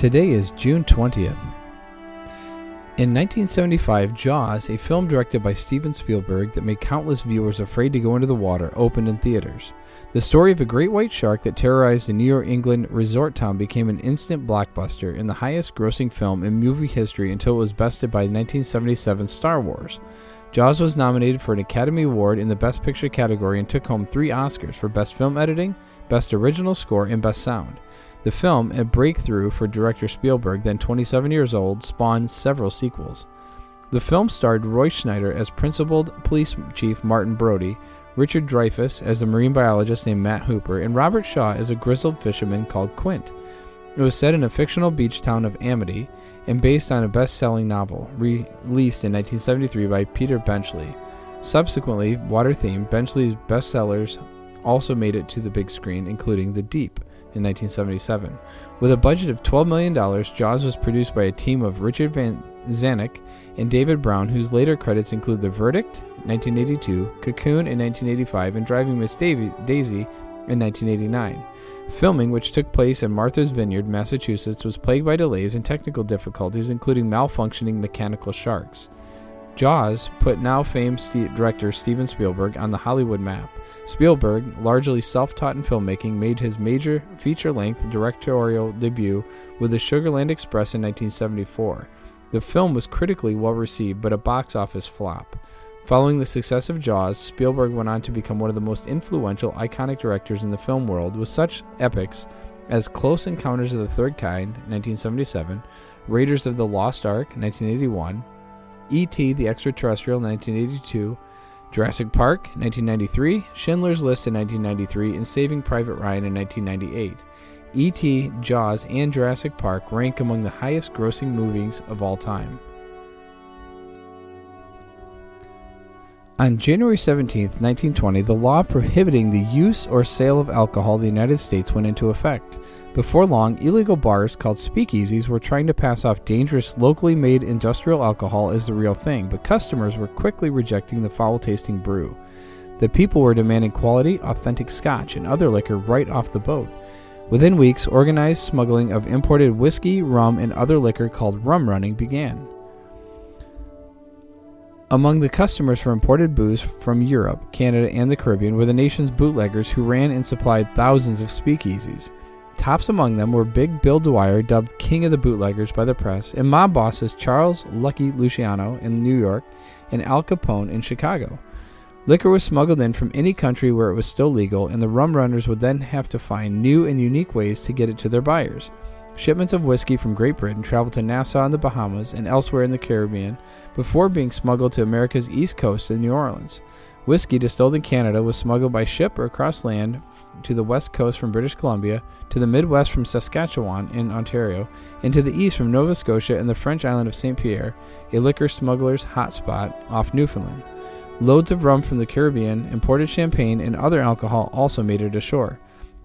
Today is June 20th. In 1975, Jaws, a film directed by Steven Spielberg that made countless viewers afraid to go into the water, opened in theaters. The story of a great white shark that terrorized a New York, England resort town became an instant blockbuster and the highest grossing film in movie history until it was bested by 1977 Star Wars. Jaws was nominated for an Academy Award in the Best Picture category and took home three Oscars for Best Film Editing, Best Original Score, and Best Sound. The film, a breakthrough for director Spielberg, then 27 years old, spawned several sequels. The film starred Roy Scheider as principled police chief Martin Brody, Richard Dreyfuss as the marine biologist named Matt Hooper, and Robert Shaw as a grizzled fisherman called Quint. It was set in a fictional beach town of Amity and based on a best selling novel, re- released in 1973 by Peter Benchley. Subsequently, water themed, Benchley's bestsellers also made it to the big screen, including The Deep in 1977. With a budget of $12 million, Jaws was produced by a team of Richard Van Zanuck and David Brown, whose later credits include The Verdict, 1982, Cocoon in 1985, and Driving Miss Daisy in 1989. Filming, which took place in Martha's Vineyard, Massachusetts, was plagued by delays and technical difficulties, including malfunctioning mechanical sharks. Jaws put now famed director Steven Spielberg on the Hollywood map. Spielberg, largely self taught in filmmaking, made his major feature length directorial debut with The Sugarland Express in 1974. The film was critically well received, but a box office flop. Following the success of Jaws, Spielberg went on to become one of the most influential, iconic directors in the film world, with such epics as Close Encounters of the Third Kind, 1977, Raiders of the Lost Ark, 1981, E.T. the Extraterrestrial, 1982, Jurassic Park, 1993, Schindler's List in 1993, and Saving Private Ryan in 1998. E.T., Jaws, and Jurassic Park rank among the highest grossing movies of all time. On January 17, 1920, the law prohibiting the use or sale of alcohol in the United States went into effect. Before long, illegal bars called speakeasies were trying to pass off dangerous locally made industrial alcohol as the real thing, but customers were quickly rejecting the foul tasting brew. The people were demanding quality, authentic scotch and other liquor right off the boat. Within weeks, organized smuggling of imported whiskey, rum, and other liquor called rum running began. Among the customers for imported booze from Europe, Canada, and the Caribbean were the nation's bootleggers who ran and supplied thousands of speakeasies. Tops among them were Big Bill Dwyer, dubbed King of the Bootleggers by the press, and mob bosses Charles Lucky Luciano in New York and Al Capone in Chicago. Liquor was smuggled in from any country where it was still legal, and the rum runners would then have to find new and unique ways to get it to their buyers. Shipments of whiskey from Great Britain traveled to Nassau in the Bahamas and elsewhere in the Caribbean before being smuggled to America's east coast in New Orleans. Whiskey distilled in Canada was smuggled by ship or across land to the west coast from British Columbia, to the Midwest from Saskatchewan in Ontario, and to the east from Nova Scotia and the French island of St. Pierre, a liquor smuggler's hotspot off Newfoundland. Loads of rum from the Caribbean, imported champagne, and other alcohol also made it ashore.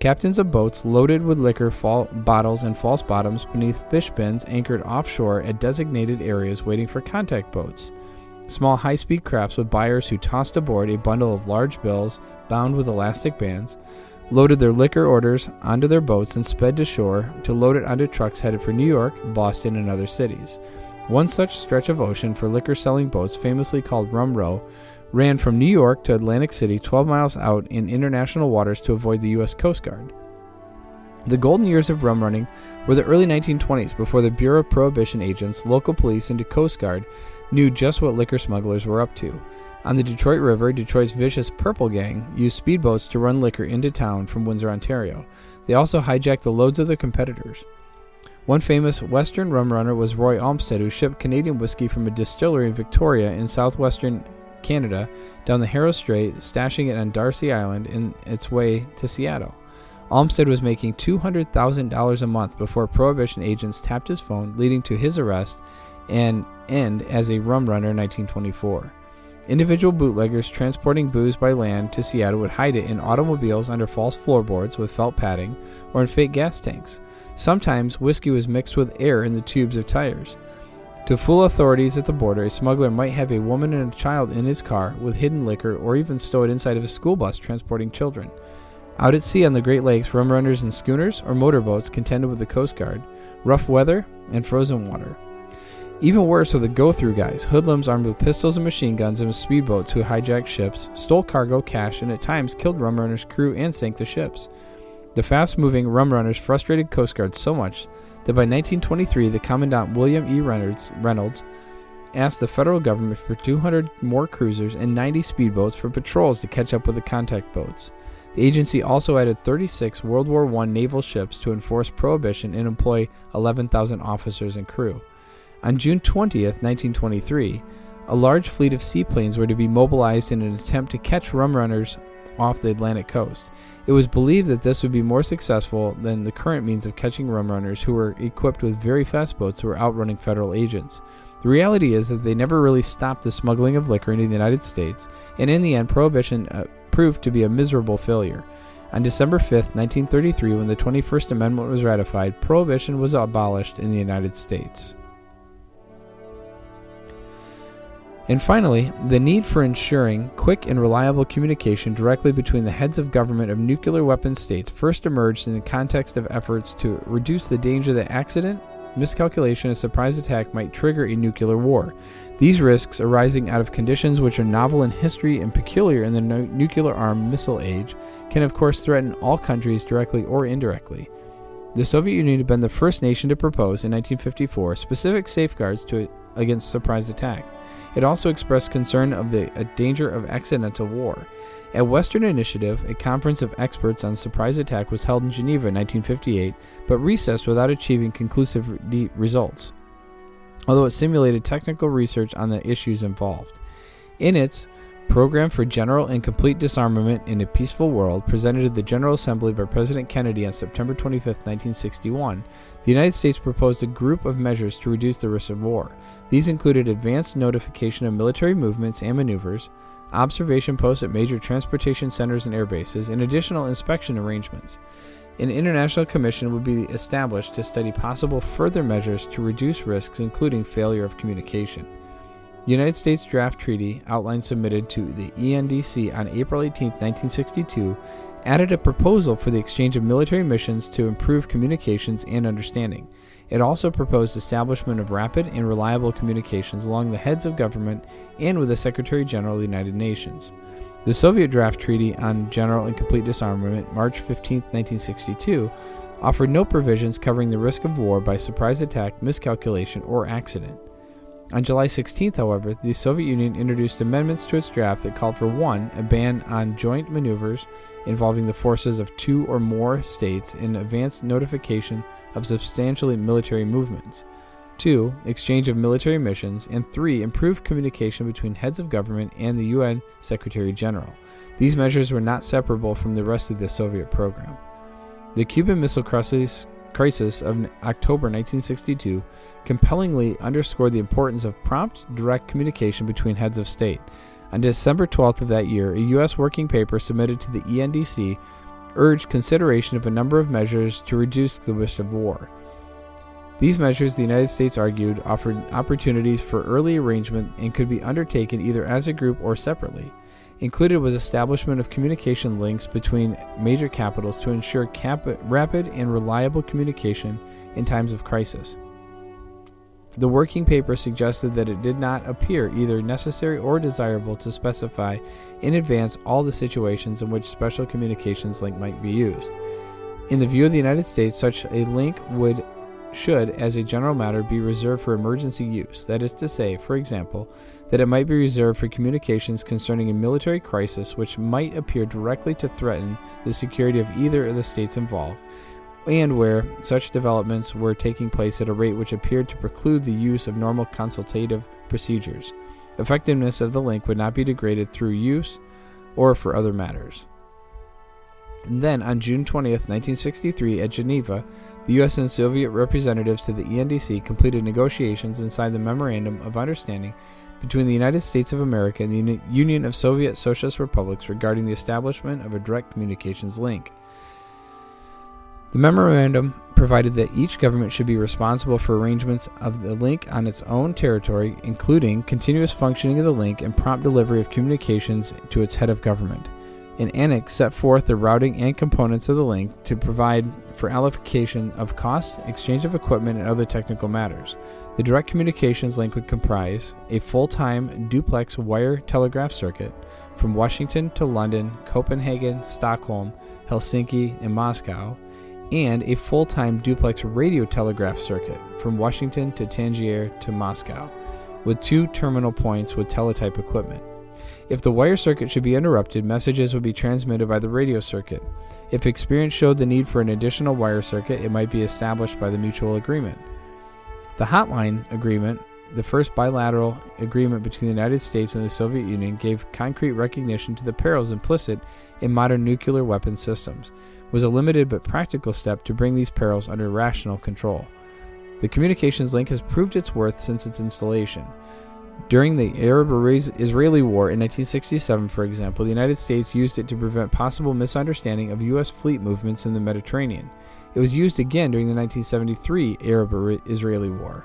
Captains of boats loaded with liquor fall- bottles and false bottoms beneath fish bins anchored offshore at designated areas waiting for contact boats. Small high speed crafts with buyers who tossed aboard a bundle of large bills bound with elastic bands, loaded their liquor orders onto their boats, and sped to shore to load it onto trucks headed for New York, Boston, and other cities. One such stretch of ocean for liquor selling boats, famously called Rum Row, ran from New York to Atlantic City, 12 miles out in international waters to avoid the U.S. Coast Guard. The golden years of rum running were the early 1920s before the Bureau of Prohibition agents, local police, and the Coast Guard knew just what liquor smugglers were up to. On the Detroit River, Detroit's vicious Purple Gang used speedboats to run liquor into town from Windsor, Ontario. They also hijacked the loads of their competitors. One famous Western rum runner was Roy Olmsted, who shipped Canadian whiskey from a distillery in Victoria in southwestern Canada down the Haro Strait, stashing it on Darcy Island in its way to Seattle. Olmsted was making $200,000 a month before Prohibition agents tapped his phone, leading to his arrest and end as a rum runner in 1924. Individual bootleggers transporting booze by land to Seattle would hide it in automobiles under false floorboards with felt padding or in fake gas tanks. Sometimes whiskey was mixed with air in the tubes of tires. To fool authorities at the border, a smuggler might have a woman and a child in his car with hidden liquor or even stow it inside of a school bus transporting children. Out at sea on the Great Lakes, rum runners in schooners or motorboats contended with the Coast Guard, rough weather, and frozen water. Even worse were the go through guys, hoodlums armed with pistols and machine guns and speedboats who hijacked ships, stole cargo, cash, and at times killed rum runners' crew and sank the ships. The fast moving rum runners frustrated Coast Guard so much that by 1923 the Commandant William E. Reynolds, Reynolds asked the federal government for 200 more cruisers and 90 speedboats for patrols to catch up with the contact boats. The agency also added 36 World War I naval ships to enforce prohibition and employ 11,000 officers and crew. On June 20, 1923, a large fleet of seaplanes were to be mobilized in an attempt to catch rum runners off the Atlantic coast. It was believed that this would be more successful than the current means of catching rum runners who were equipped with very fast boats who were outrunning federal agents. The reality is that they never really stopped the smuggling of liquor into the United States, and in the end, prohibition uh, proved to be a miserable failure. On December 5, 1933, when the 21st Amendment was ratified, prohibition was abolished in the United States. And finally, the need for ensuring quick and reliable communication directly between the heads of government of nuclear weapon states first emerged in the context of efforts to reduce the danger that accident, miscalculation, or surprise attack might trigger a nuclear war. These risks, arising out of conditions which are novel in history and peculiar in the no- nuclear armed missile age, can of course threaten all countries directly or indirectly. The Soviet Union had been the first nation to propose in 1954 specific safeguards to, against surprise attack. It also expressed concern of the danger of accidental war. At Western Initiative, a conference of experts on surprise attack was held in Geneva in 1958, but recessed without achieving conclusive re- results although it simulated technical research on the issues involved. In its Program for General and Complete Disarmament in a Peaceful World, presented at the General Assembly by President Kennedy on September 25, 1961, the United States proposed a group of measures to reduce the risk of war. These included advanced notification of military movements and maneuvers, observation posts at major transportation centers and air bases, and additional inspection arrangements. An international commission would be established to study possible further measures to reduce risks, including failure of communication. The United States draft treaty, outline submitted to the ENDC on April 18, 1962, added a proposal for the exchange of military missions to improve communications and understanding. It also proposed establishment of rapid and reliable communications along the heads of government and with the Secretary General of the United Nations. The Soviet Draft Treaty on General and Complete Disarmament, March 15, 1962, offered no provisions covering the risk of war by surprise attack, miscalculation, or accident. On July 16, however, the Soviet Union introduced amendments to its draft that called for 1. a ban on joint maneuvers involving the forces of two or more states in advance notification of substantially military movements, 2. Exchange of military missions. And 3. Improved communication between heads of government and the UN Secretary General. These measures were not separable from the rest of the Soviet program. The Cuban Missile Crisis, crisis of October 1962 compellingly underscored the importance of prompt, direct communication between heads of state. On December 12th of that year, a U.S. working paper submitted to the ENDC urged consideration of a number of measures to reduce the risk of war. These measures, the United States argued, offered opportunities for early arrangement and could be undertaken either as a group or separately. Included was establishment of communication links between major capitals to ensure cap- rapid and reliable communication in times of crisis. The working paper suggested that it did not appear either necessary or desirable to specify in advance all the situations in which special communications link might be used. In the view of the United States, such a link would should, as a general matter, be reserved for emergency use. That is to say, for example, that it might be reserved for communications concerning a military crisis which might appear directly to threaten the security of either of the states involved, and where such developments were taking place at a rate which appeared to preclude the use of normal consultative procedures. Effectiveness of the link would not be degraded through use or for other matters. And then on June 20th, 1963, at Geneva, the U.S. and Soviet representatives to the ENDC completed negotiations and signed the Memorandum of Understanding between the United States of America and the Union of Soviet Socialist Republics regarding the establishment of a direct communications link. The memorandum provided that each government should be responsible for arrangements of the link on its own territory, including continuous functioning of the link and prompt delivery of communications to its head of government. An annex set forth the routing and components of the link to provide for allocation of costs, exchange of equipment, and other technical matters. The direct communications link would comprise a full time duplex wire telegraph circuit from Washington to London, Copenhagen, Stockholm, Helsinki, and Moscow, and a full time duplex radio telegraph circuit from Washington to Tangier to Moscow, with two terminal points with teletype equipment. If the wire circuit should be interrupted, messages would be transmitted by the radio circuit. If experience showed the need for an additional wire circuit, it might be established by the mutual agreement. The Hotline Agreement, the first bilateral agreement between the United States and the Soviet Union, gave concrete recognition to the perils implicit in modern nuclear weapon systems, was a limited but practical step to bring these perils under rational control. The communications link has proved its worth since its installation. During the Arab Israeli War in 1967, for example, the United States used it to prevent possible misunderstanding of U.S. fleet movements in the Mediterranean. It was used again during the 1973 Arab Israeli War.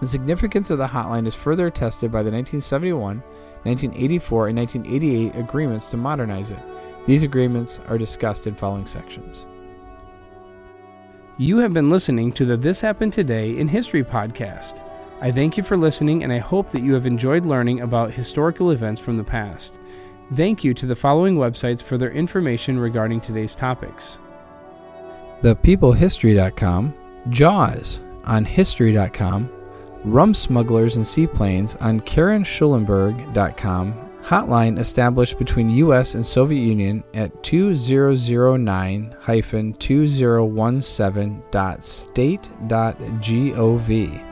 The significance of the hotline is further attested by the 1971, 1984, and 1988 agreements to modernize it. These agreements are discussed in following sections. You have been listening to the This Happened Today in History podcast. I thank you for listening and I hope that you have enjoyed learning about historical events from the past. Thank you to the following websites for their information regarding today's topics ThePeopleHistory.com, Jaws on History.com, Rum Smugglers and Seaplanes on CarynSchulenberg.com, hotline established between U.S. and Soviet Union at 2009-2017.state.gov.